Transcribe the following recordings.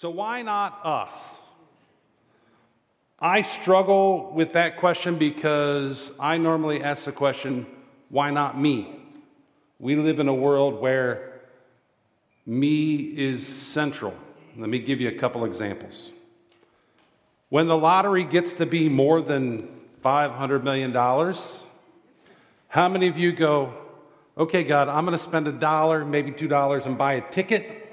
So, why not us? I struggle with that question because I normally ask the question, why not me? We live in a world where me is central. Let me give you a couple examples. When the lottery gets to be more than $500 million, how many of you go, okay, God, I'm going to spend a dollar, maybe two dollars, and buy a ticket?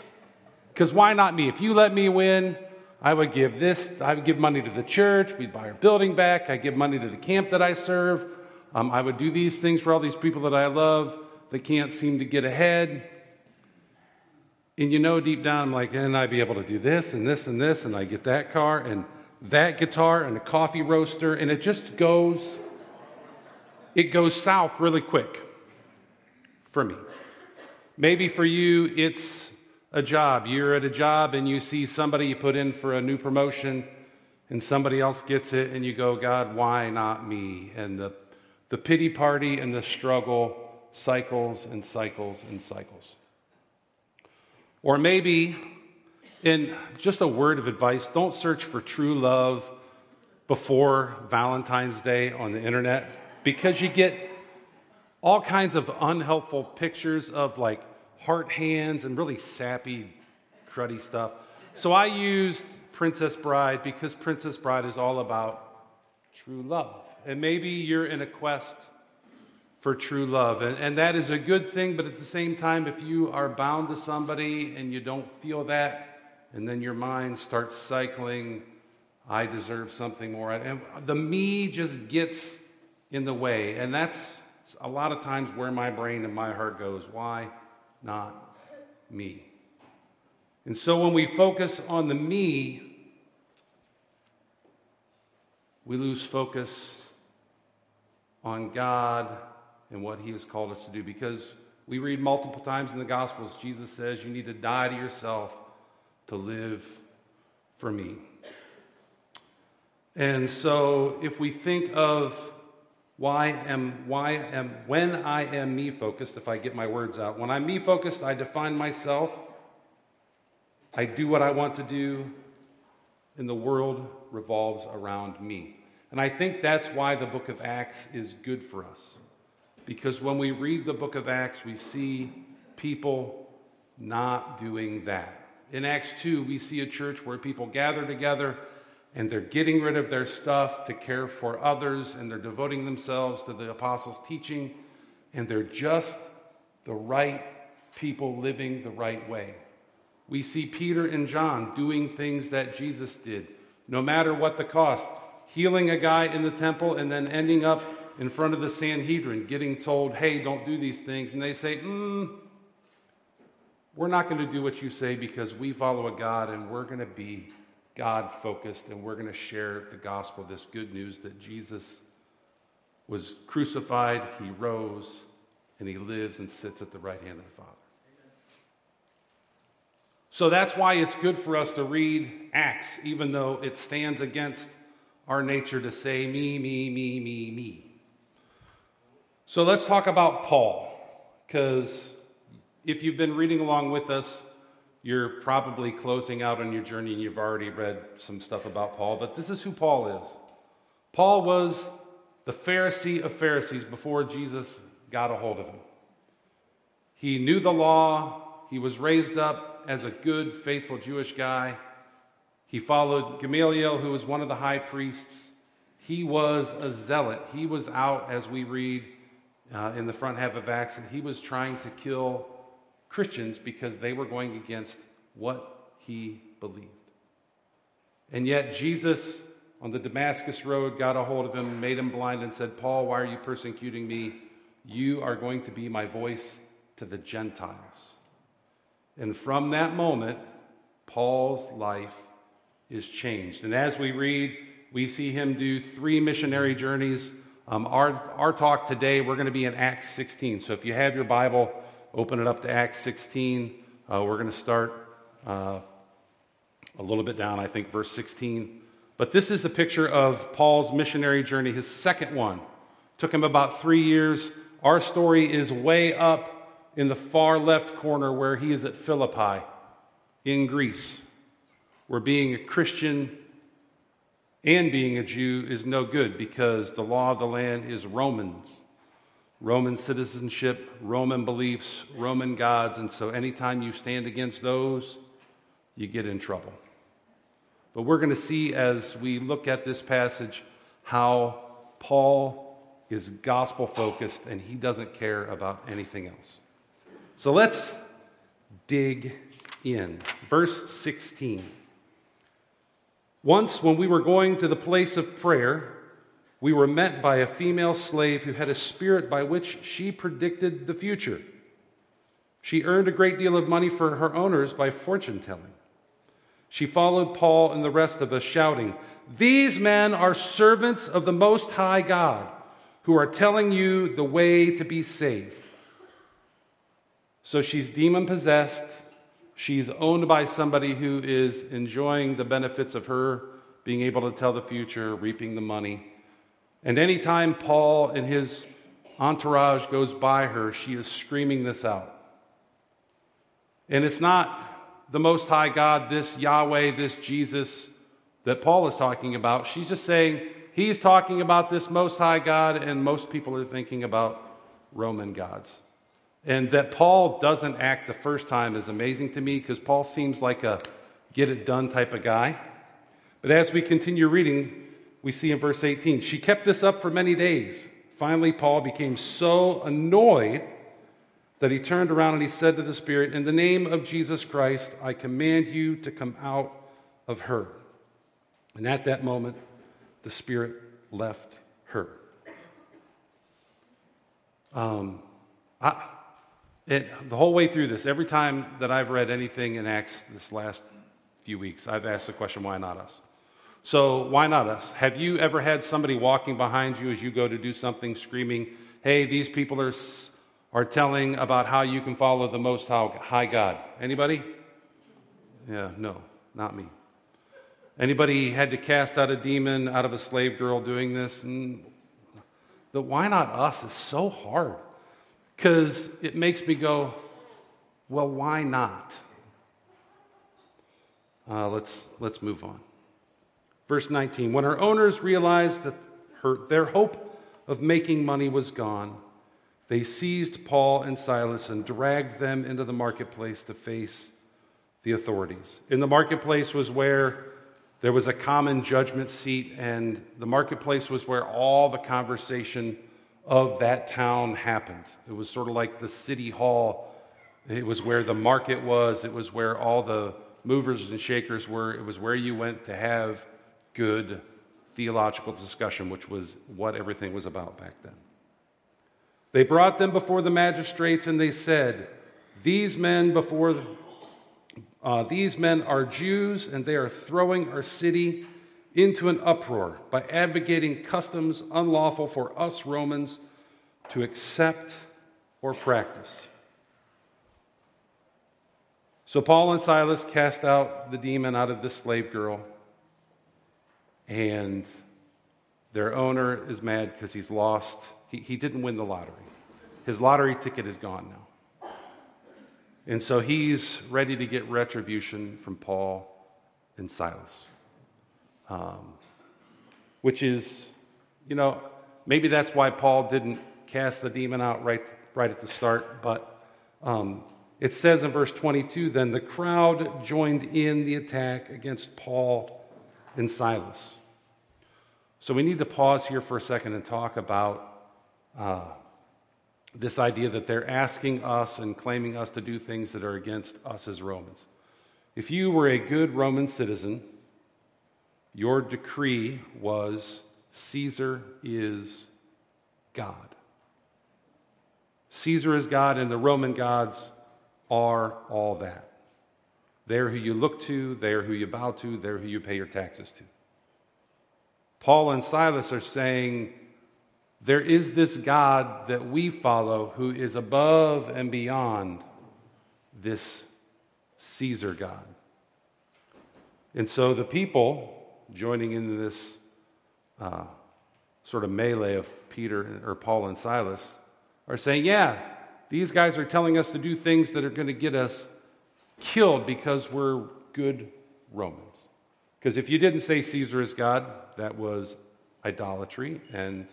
Because why not me? If you let me win, I would give this, I would give money to the church, we'd buy our building back, I'd give money to the camp that I serve, um, I would do these things for all these people that I love that can't seem to get ahead. And you know, deep down, I'm like, and I'd be able to do this and this and this, and I get that car and that guitar and a coffee roaster, and it just goes, it goes south really quick for me. Maybe for you, it's a job. You're at a job and you see somebody you put in for a new promotion and somebody else gets it, and you go, God, why not me? And the, the pity party and the struggle cycles and cycles and cycles. Or maybe, in just a word of advice, don't search for true love before Valentine's Day on the internet because you get all kinds of unhelpful pictures of like heart hands and really sappy, cruddy stuff. So I used Princess Bride because Princess Bride is all about true love. And maybe you're in a quest for true love. And, and that is a good thing, but at the same time, if you are bound to somebody and you don't feel that, and then your mind starts cycling, I deserve something more. And the me just gets in the way. And that's a lot of times where my brain and my heart goes. Why not me? And so when we focus on the me, we lose focus on God and what He has called us to do because we read multiple times in the Gospels, Jesus says, You need to die to yourself to live for me. And so if we think of why am why am when I am me focused, if I get my words out, when I'm me focused, I define myself. I do what I want to do, and the world revolves around me. And I think that's why the book of Acts is good for us. Because when we read the book of Acts, we see people not doing that. In Acts 2, we see a church where people gather together and they're getting rid of their stuff to care for others, and they're devoting themselves to the apostles' teaching, and they're just the right people living the right way. We see Peter and John doing things that Jesus did, no matter what the cost, healing a guy in the temple and then ending up in front of the Sanhedrin, getting told, hey, don't do these things. And they say, mm, we're not going to do what you say because we follow a God and we're going to be God focused, and we're going to share the gospel, this good news that Jesus was crucified, he rose, and he lives and sits at the right hand of the Father. So that's why it's good for us to read Acts, even though it stands against our nature to say, me, me, me, me, me. So let's talk about Paul, because if you've been reading along with us, you're probably closing out on your journey and you've already read some stuff about Paul, but this is who Paul is. Paul was the Pharisee of Pharisees before Jesus got a hold of him. He knew the law, he was raised up as a good, faithful Jewish guy. He followed Gamaliel, who was one of the high priests. He was a zealot. He was out, as we read uh, in the front half of Acts, and he was trying to kill Christians because they were going against what he believed. And yet, Jesus on the Damascus Road got a hold of him, made him blind, and said, Paul, why are you persecuting me? You are going to be my voice to the Gentiles. And from that moment, Paul's life is changed. And as we read, we see him do three missionary journeys. Um, our, our talk today, we're going to be in Acts 16. So if you have your Bible, open it up to Acts 16. Uh, we're going to start uh, a little bit down, I think, verse 16. But this is a picture of Paul's missionary journey, his second one. Took him about three years. Our story is way up in the far left corner where he is at Philippi in Greece. where being a Christian and being a Jew is no good because the law of the land is Romans. Roman citizenship, Roman beliefs, Roman gods, and so anytime you stand against those, you get in trouble. But we're going to see as we look at this passage how Paul is gospel focused and he doesn't care about anything else. So let's dig in. Verse 16. Once, when we were going to the place of prayer, we were met by a female slave who had a spirit by which she predicted the future. She earned a great deal of money for her owners by fortune telling. She followed Paul and the rest of us, shouting, These men are servants of the Most High God, who are telling you the way to be saved. So she's demon possessed. She's owned by somebody who is enjoying the benefits of her being able to tell the future, reaping the money. And anytime Paul and his entourage goes by her, she is screaming this out. And it's not the Most High God, this Yahweh, this Jesus that Paul is talking about. She's just saying he's talking about this Most High God, and most people are thinking about Roman gods. And that Paul doesn't act the first time is amazing to me because Paul seems like a get it done type of guy. But as we continue reading, we see in verse 18, she kept this up for many days. Finally, Paul became so annoyed that he turned around and he said to the Spirit, In the name of Jesus Christ, I command you to come out of her. And at that moment, the Spirit left her. Um, I, it, the whole way through this, every time that I've read anything in Acts this last few weeks, I've asked the question, why not us? So, why not us? Have you ever had somebody walking behind you as you go to do something screaming, hey, these people are are telling about how you can follow the Most High God. Anybody? Yeah, no, not me. Anybody had to cast out a demon out of a slave girl doing this? And the why not us is so hard because it makes me go, well, why not? Uh, let's, let's move on. Verse 19 When her owners realized that her, their hope of making money was gone, they seized Paul and Silas and dragged them into the marketplace to face the authorities. In the marketplace was where there was a common judgment seat, and the marketplace was where all the conversation of that town happened. It was sort of like the city hall. It was where the market was, it was where all the movers and shakers were, it was where you went to have good theological discussion, which was what everything was about back then. They brought them before the magistrates and they said, These men before uh, these men are Jews and they are throwing our city into an uproar by advocating customs unlawful for us Romans to accept or practice. So Paul and Silas cast out the demon out of this slave girl, and their owner is mad because he's lost he, he didn't win the lottery. His lottery ticket is gone now. And so he's ready to get retribution from Paul and Silas. Um, which is, you know, maybe that's why Paul didn't cast the demon out right, right at the start. But um, it says in verse 22 then the crowd joined in the attack against Paul and Silas. So we need to pause here for a second and talk about uh, this idea that they're asking us and claiming us to do things that are against us as Romans. If you were a good Roman citizen, your decree was Caesar is God. Caesar is God, and the Roman gods are all that. They're who you look to, they're who you bow to, they're who you pay your taxes to. Paul and Silas are saying, there is this God that we follow who is above and beyond this Caesar God. And so the people joining in this uh, sort of melee of Peter or Paul and Silas are saying, yeah, these guys are telling us to do things that are going to get us killed because we're good Romans. Because if you didn't say Caesar is God, that was idolatry, and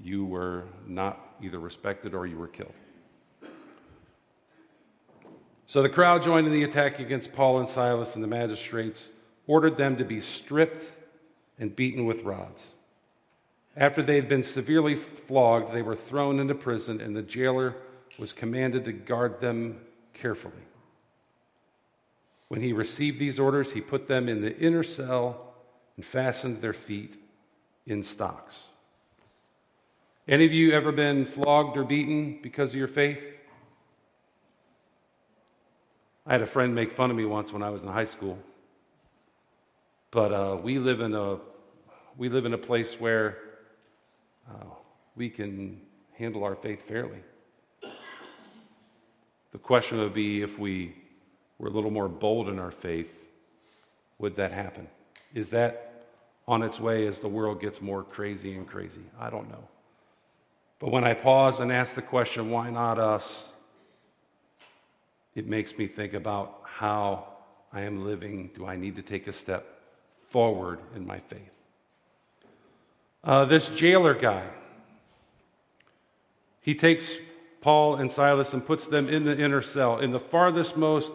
you were not either respected or you were killed. So the crowd joined in the attack against Paul and Silas, and the magistrates ordered them to be stripped and beaten with rods. After they had been severely flogged, they were thrown into prison, and the jailer was commanded to guard them carefully. When he received these orders, he put them in the inner cell and fastened their feet in stocks. Any of you ever been flogged or beaten because of your faith? I had a friend make fun of me once when I was in high school. But uh, we live in a we live in a place where uh, we can handle our faith fairly. The question would be if we were a little more bold in our faith, would that happen? Is that on its way as the world gets more crazy and crazy? I don't know. But when I pause and ask the question, why not us? It makes me think about how I am living. Do I need to take a step forward in my faith? Uh, this jailer guy, he takes Paul and Silas and puts them in the inner cell, in the farthest most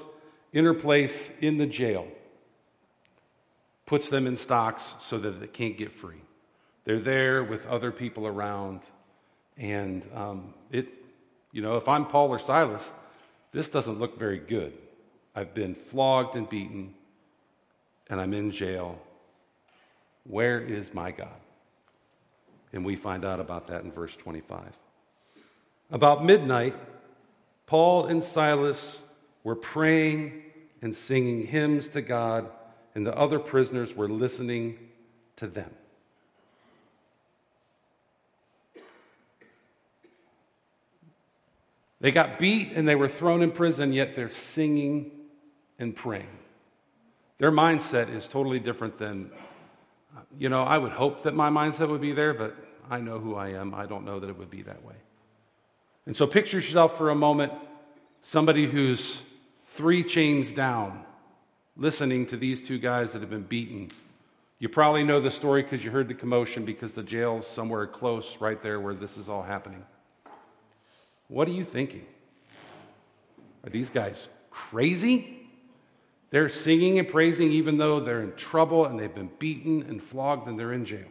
inner place in the jail, puts them in stocks so that they can't get free. They're there with other people around. And um, it, you know, if I'm Paul or Silas, this doesn't look very good. I've been flogged and beaten, and I'm in jail. Where is my God? And we find out about that in verse 25. About midnight, Paul and Silas were praying and singing hymns to God, and the other prisoners were listening to them. They got beat and they were thrown in prison, yet they're singing and praying. Their mindset is totally different than, you know, I would hope that my mindset would be there, but I know who I am. I don't know that it would be that way. And so picture yourself for a moment somebody who's three chains down, listening to these two guys that have been beaten. You probably know the story because you heard the commotion because the jail's somewhere close right there where this is all happening. What are you thinking? Are these guys crazy? They're singing and praising even though they're in trouble and they've been beaten and flogged and they're in jail.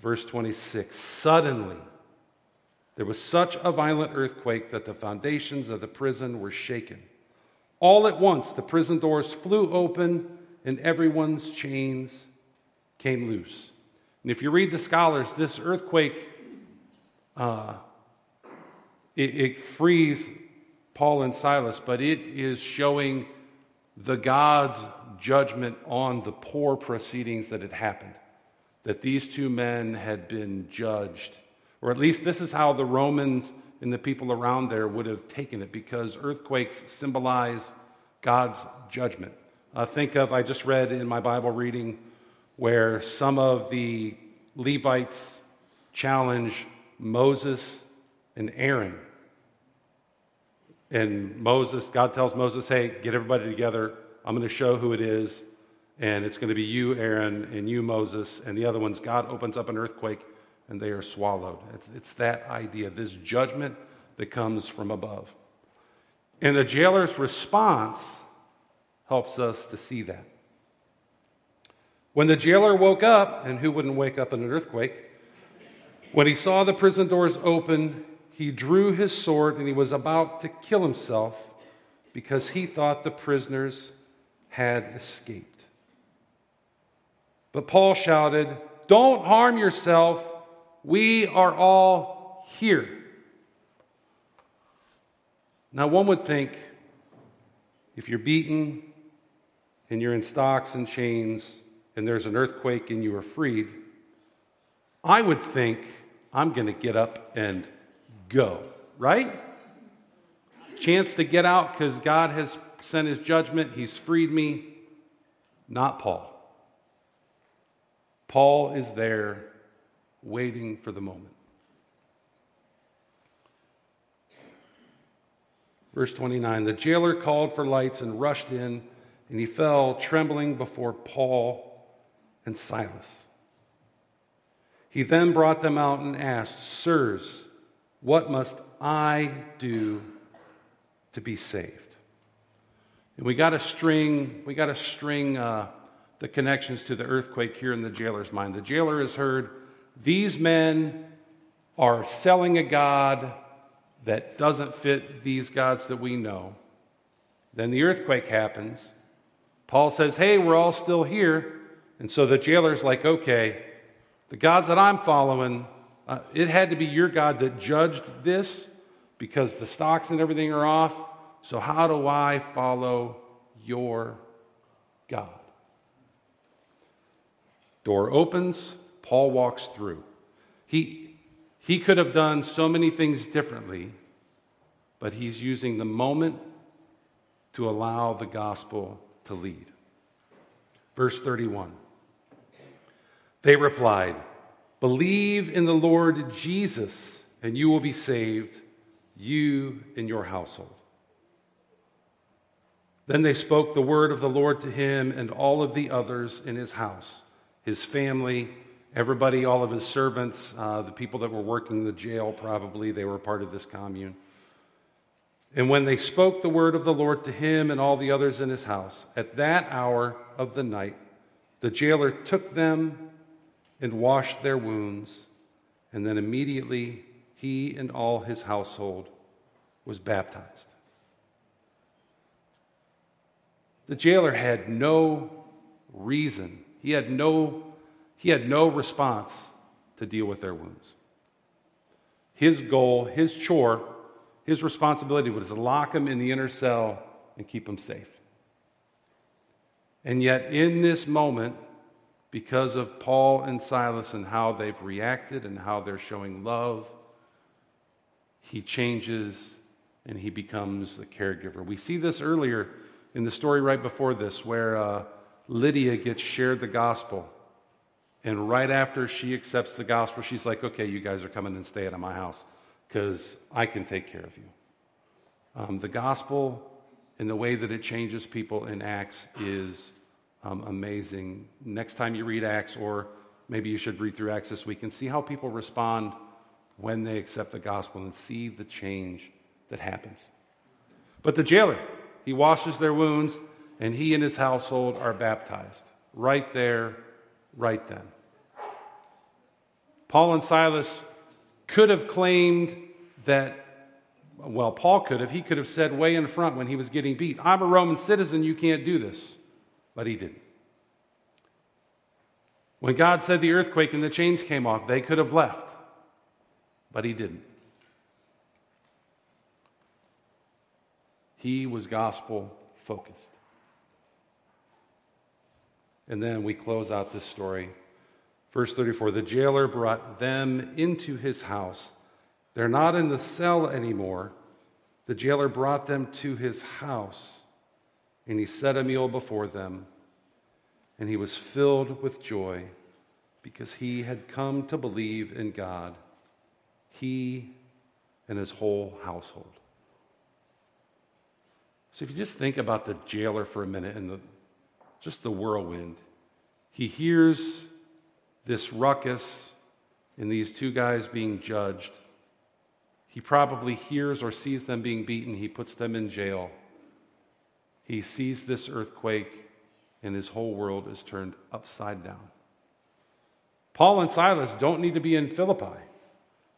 Verse 26 Suddenly, there was such a violent earthquake that the foundations of the prison were shaken. All at once, the prison doors flew open and everyone's chains came loose. And if you read the scholars, this earthquake, uh, it, it frees Paul and Silas, but it is showing the God's judgment on the poor proceedings that had happened that these two men had been judged. Or at least this is how the Romans and the people around there would have taken it, because earthquakes symbolize God's judgment. Uh, think of, I just read in my Bible reading where some of the Levites challenge Moses and Aaron. And Moses, God tells Moses, hey, get everybody together. I'm going to show who it is and it's going to be you, Aaron, and you, Moses, and the other ones. God opens up an earthquake and they are swallowed. It's, that idea, this judgment that comes from above. And the jailer's response helps us to see that. When the jailer woke up, and who wouldn't wake up in an earthquake? When he saw the prison doors open, he drew his sword and he was about to kill himself because he thought the prisoners had escaped. But Paul shouted, Don't harm yourself. We are all here. Now, one would think if you're beaten and you're in stocks and chains and there's an earthquake and you are freed, I would think I'm going to get up and go, right? Chance to get out because God has sent his judgment, he's freed me. Not Paul. Paul is there waiting for the moment. Verse 29 The jailer called for lights and rushed in, and he fell trembling before Paul and Silas. He then brought them out and asked, Sirs, what must I do to be saved? And we got to string, we got to string uh, the connections to the earthquake here in the jailer's mind. The jailer has heard these men are selling a God that doesn't fit these gods that we know. Then the earthquake happens. Paul says, Hey, we're all still here. And so the jailer's like, Okay, the gods that I'm following, uh, it had to be your God that judged this because the stocks and everything are off. So, how do I follow your God? Door opens, Paul walks through. He, he could have done so many things differently, but he's using the moment to allow the gospel to lead. Verse 31. They replied, Believe in the Lord Jesus, and you will be saved, you and your household. Then they spoke the word of the Lord to him and all of the others in his house, his family, everybody, all of his servants, uh, the people that were working in the jail, probably, they were part of this commune. And when they spoke the word of the Lord to him and all the others in his house, at that hour of the night, the jailer took them and washed their wounds, and then immediately he and all his household was baptized. The jailer had no reason, he had no, he had no response to deal with their wounds. His goal, his chore, his responsibility was to lock them in the inner cell and keep them safe. And yet, in this moment, because of Paul and Silas and how they've reacted and how they're showing love, he changes and he becomes the caregiver. We see this earlier in the story right before this, where uh, Lydia gets shared the gospel. And right after she accepts the gospel, she's like, okay, you guys are coming and staying at my house because I can take care of you. Um, the gospel and the way that it changes people in Acts is um, amazing. Next time you read Acts, or maybe you should read through Acts this week and see how people respond when they accept the gospel and see the change that happens. But the jailer, he washes their wounds, and he and his household are baptized right there, right then. Paul and Silas could have claimed that, well, Paul could have. He could have said way in front when he was getting beat, I'm a Roman citizen, you can't do this but he didn't. When God said the earthquake and the chains came off, they could have left, but he didn't. He was gospel focused. And then we close out this story. Verse 34 The jailer brought them into his house. They're not in the cell anymore. The jailer brought them to his house and he set a meal before them, and he was filled with joy because he had come to believe in God, he and his whole household. So if you just think about the jailer for a minute and the, just the whirlwind, he hears this ruckus and these two guys being judged. He probably hears or sees them being beaten. He puts them in jail. He sees this earthquake, and his whole world is turned upside down. Paul and Silas don't need to be in Philippi.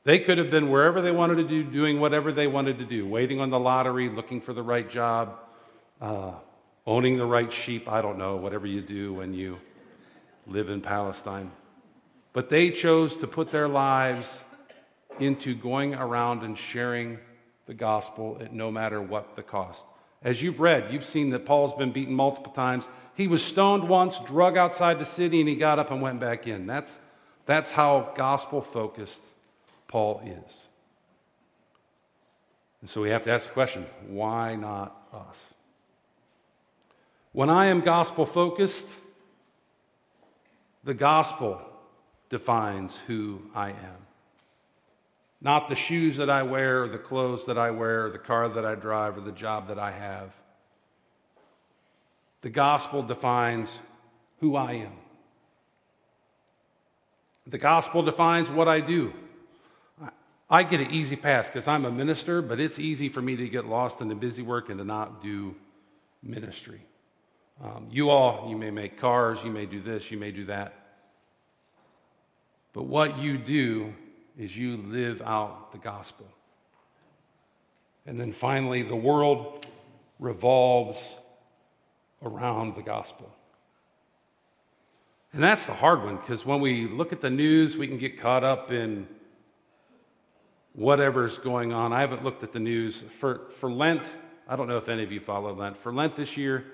They could have been wherever they wanted to do, doing whatever they wanted to do, waiting on the lottery, looking for the right job, uh, owning the right sheep. I don't know, whatever you do when you live in Palestine. But they chose to put their lives into going around and sharing the gospel at no matter what the cost. As you've read, you've seen that Paul's been beaten multiple times. He was stoned once, drug outside the city, and he got up and went back in. That's, that's how gospel focused Paul is. And so we have to ask the question why not us? When I am gospel focused, the gospel defines who I am. not the shoes that I wear, or the clothes that I wear, or the car that I drive, or the job that I have. The gospel defines who I am. The gospel defines what I do. I get an easy pass because I'm a minister, but it's easy for me to get lost in the busy work and to not do ministry. Um, you all, you may make cars, you may do this, you may do that. But what you do is you live out the gospel. And then finally, the world revolves around the gospel. And that's the hard one because when we look at the news, we can get caught up in whatever's going on. I haven't looked at the news. For, for Lent, I don't know if any of you follow Lent. For Lent this year,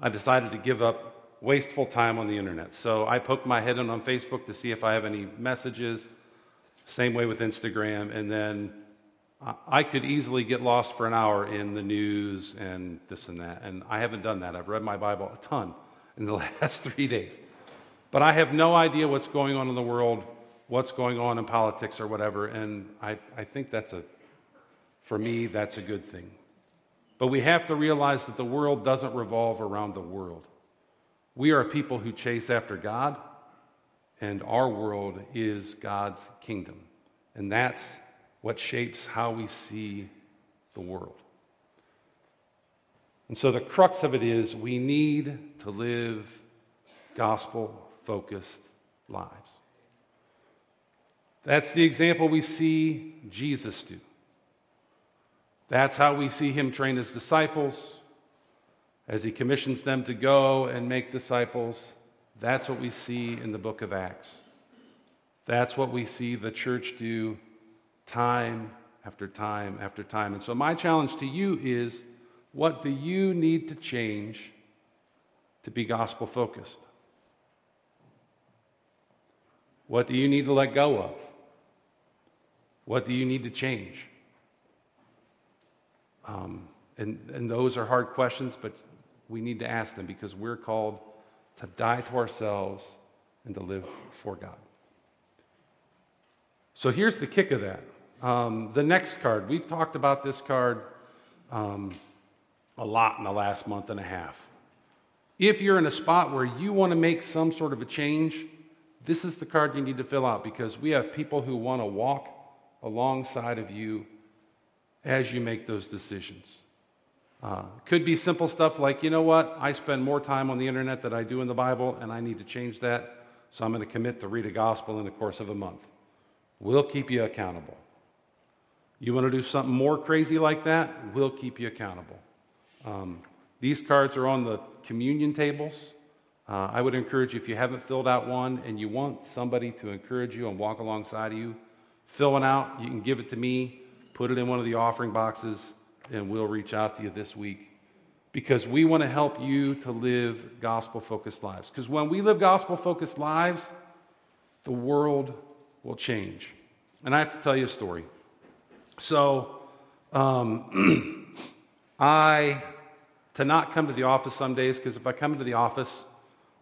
I decided to give up wasteful time on the internet. So I poke my head in on Facebook to see if I have any messages. Same way with Instagram. And then I could easily get lost for an hour in the news and this and that. And I haven't done that. I've read my Bible a ton in the last three days. But I have no idea what's going on in the world, what's going on in politics or whatever. And I, I think that's a, for me, that's a good thing. But we have to realize that the world doesn't revolve around the world. We are a people who chase after God, and our world is God's kingdom. And that's what shapes how we see the world. And so the crux of it is we need to live gospel focused lives. That's the example we see Jesus do. That's how we see him train his disciples as he commissions them to go and make disciples. That's what we see in the book of Acts. That's what we see the church do time after time after time. And so, my challenge to you is what do you need to change to be gospel focused? What do you need to let go of? What do you need to change? Um, and, and those are hard questions, but we need to ask them because we're called to die to ourselves and to live for God. So here's the kick of that. Um, the next card, we've talked about this card um, a lot in the last month and a half. If you're in a spot where you want to make some sort of a change, this is the card you need to fill out because we have people who want to walk alongside of you as you make those decisions. Uh, could be simple stuff like, you know what, I spend more time on the internet than I do in the Bible, and I need to change that, so I'm going to commit to read a gospel in the course of a month. We'll keep you accountable. You want to do something more crazy like that? We'll keep you accountable. Um, these cards are on the communion tables. Uh, I would encourage you, if you haven't filled out one and you want somebody to encourage you and walk alongside of you, fill one out. You can give it to me, put it in one of the offering boxes, and we'll reach out to you this week. Because we want to help you to live gospel focused lives. Because when we live gospel focused lives, the world will change. And I have to tell you a story. So, um, I, to not come to the office some days, because if I come to the office,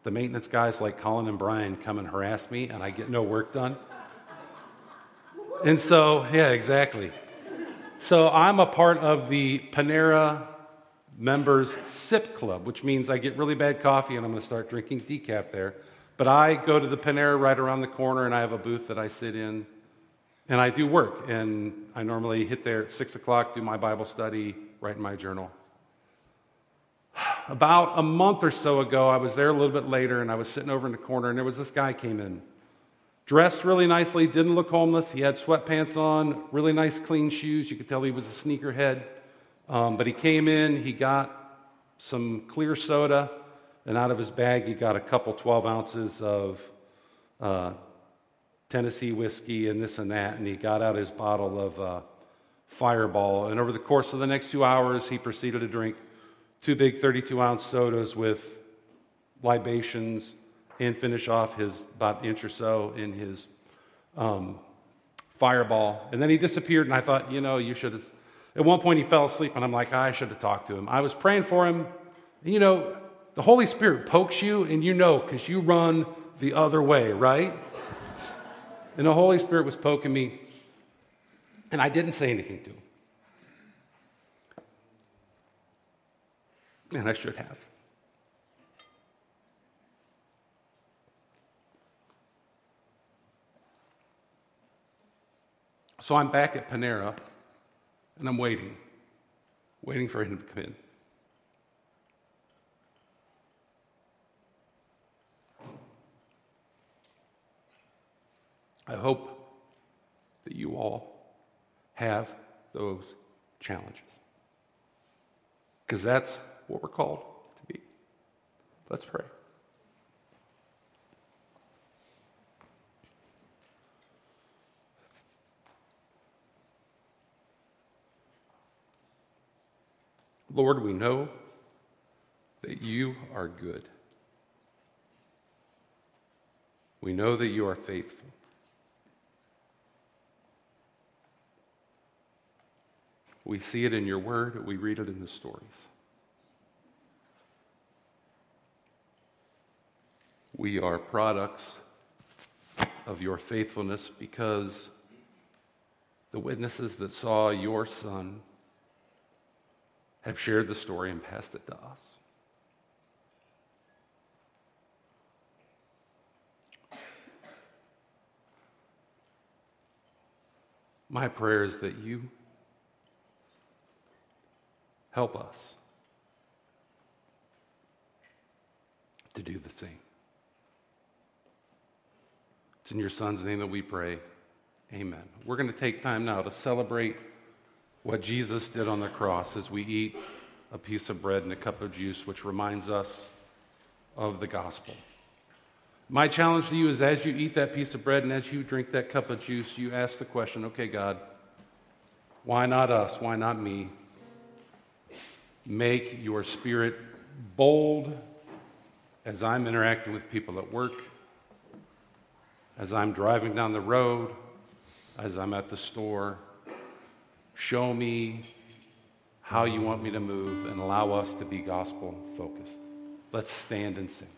the maintenance guys like Colin and Brian come and harass me, and I get no work done. And so, yeah, exactly. So I'm a part of the Panera members sip club, which means I get really bad coffee and I'm going to start drinking decaf there. But I go to the Panera right around the corner and I have a booth that I sit in and I do work. And I normally hit there at 6 o'clock, do my Bible study, write in my journal. About a month or so ago, I was there a little bit later, and I was sitting over in the corner, and there was this guy came in, dressed really nicely, didn't look homeless. He had sweatpants on, really nice, clean shoes. You could tell he was a sneakerhead. Um, but he came in, he got some clear soda, and out of his bag, he got a couple 12 ounces of uh, Tennessee whiskey and this and that, and he got out his bottle of uh, Fireball. And over the course of the next two hours, he proceeded to drink two big 32 ounce sodas with libations and finish off his about inch or so in his um, fireball. And then he disappeared, and I thought, you know, you should have. At one point, he fell asleep, and I'm like, I should have talked to him. I was praying for him. And you know, the Holy Spirit pokes you, and you know, because you run the other way, right? And the Holy Spirit was poking me. And I didn't say anything to him. And I should have. So I'm back at Panera and I'm waiting, waiting for him to come in. I hope that you all have those challenges. Because that's what we're called to be. Let's pray. Lord, we know that you are good. We know that you are faithful. We see it in your word, we read it in the stories. We are products of your faithfulness because the witnesses that saw your son have shared the story and passed it to us. My prayer is that you Help us to do the same. It's in your Son's name that we pray. Amen. We're going to take time now to celebrate what Jesus did on the cross as we eat a piece of bread and a cup of juice, which reminds us of the gospel. My challenge to you is as you eat that piece of bread and as you drink that cup of juice, you ask the question okay, God, why not us? Why not me? Make your spirit bold as I'm interacting with people at work, as I'm driving down the road, as I'm at the store. Show me how you want me to move and allow us to be gospel focused. Let's stand and sing.